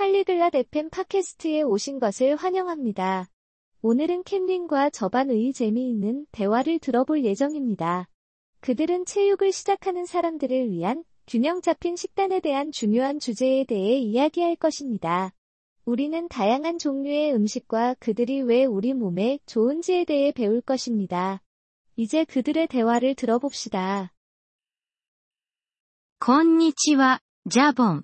팔리글랏 FM 팟캐스트에 오신 것을 환영합니다. 오늘은 캠린과 저반의 재미있는 대화를 들어볼 예정입니다. 그들은 체육을 시작하는 사람들을 위한 균형 잡힌 식단에 대한 중요한 주제에 대해 이야기할 것입니다. 우리는 다양한 종류의 음식과 그들이 왜 우리 몸에 좋은지에 대해 배울 것입니다. 이제 그들의 대화를 들어봅시다. こんにちは、ジャボン。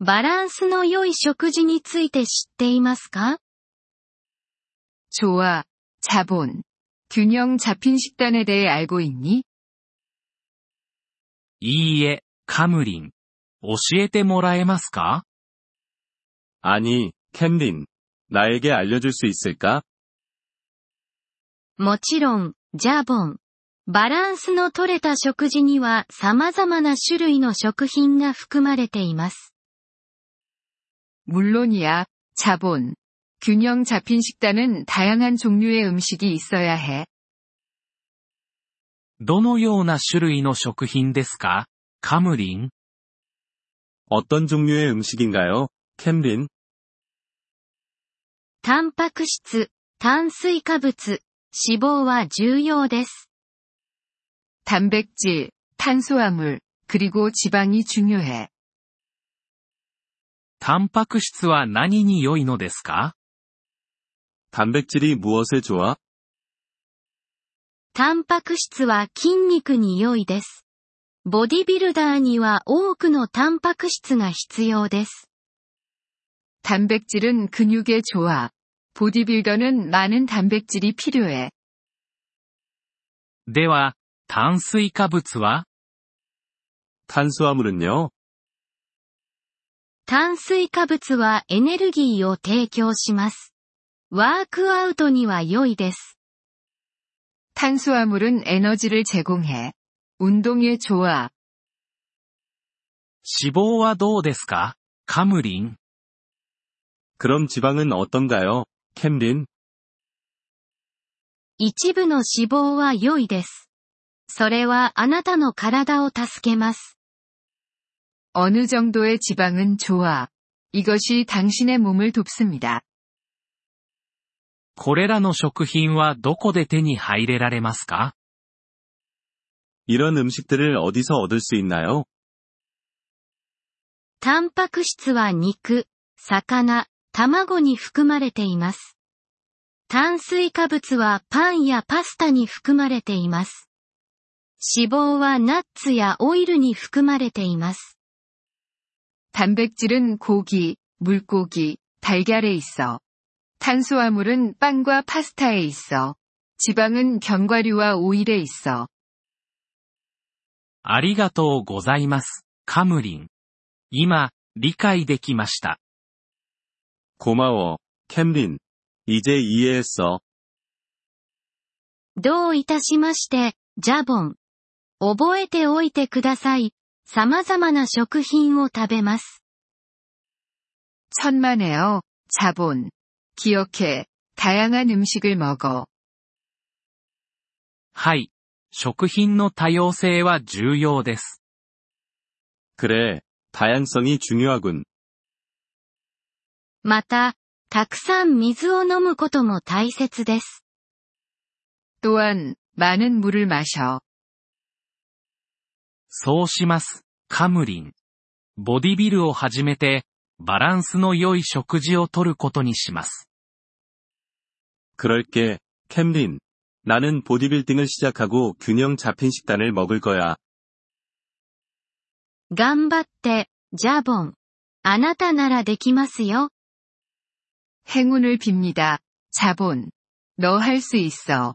バランスの良い食事について知っていますか 좋아, 자본. 균형 잡힌 식단에 대해 알고 있니? いいえ、カムリン。教えてもらえますか 아니, 캠린. 나에게 알려줄 수 있을까? もちろん、ジャボン。バランスの取れた食事には様々な種類の食品が含まれています。 물론이야, 자본. 균형 잡힌 식단은 다양한 종류의 음식이 있어야 해. どのような種類の食品ですかカムリン 어떤 종류의 음식인가요? 캠린? タンパク質、炭水化物、脂肪は重要です。 단백질, 탄수화물, 그리고 지방이 중요해. タンパク質は何に良いのですか 단백질이 무엇에 좋아? タンパク質は筋肉に良いです。ボディビルダーには多くのタンパク質が必要です。 단백질은 근육에 좋아. 보디빌더는 많은 단백질이 필요해. では、炭水化物は 탄수화물은요? 炭水化物はエネルギーを提供します。ワークアウトには良いです。 탄수화물은 에너지를 제공해. 운동에 좋아. 脂肪はどうですかカムリン 그럼 지방은 어떤가요? 캠린? 一部の脂肪は良いです。それはあなたの体を助けます。 어느 정도의 지방은 좋아. 이것이 당신의 몸을 돕습니다. これらの食品はどこで手に入れられますか 이런 음식들을 어디서 얻을 수 있나요? タンパク質は肉、魚、卵に含まれています。炭水化物はパンやパスタに含まれています。脂肪はナッツやオイルに含まれています。 단백질은 고기, 물고기, 달걀에 있어. 탄수화물은 빵과 파스타에 있어. 지방은 견과류와 오일에 있어. ありがとうございます、カムリン。今、理解できました。 고마워, 캠린. 이제 이해했어. どういたしまして、ジャボン。覚えておいてください。 様々な食品を食べます。 천만에요, 자본. 기억해. 다양한 음식을 먹어. はい。食品の多様性は重要です。 그래, 다양성이 중요하군. また、たくさん水を飲むことも大切です。 또한, 많은 물을 마셔. そうします、カムリン。ボディビルを始めて、バランスの良い食事をとることにします。 그럴게, 캠린. 나는 보디빌딩을 시작하고 균형 잡힌 식단을 먹을 거야. 頑張って、ジャボン。あなたならできますよ。 행운을 빕니다. 자본. 너 할 수 있어.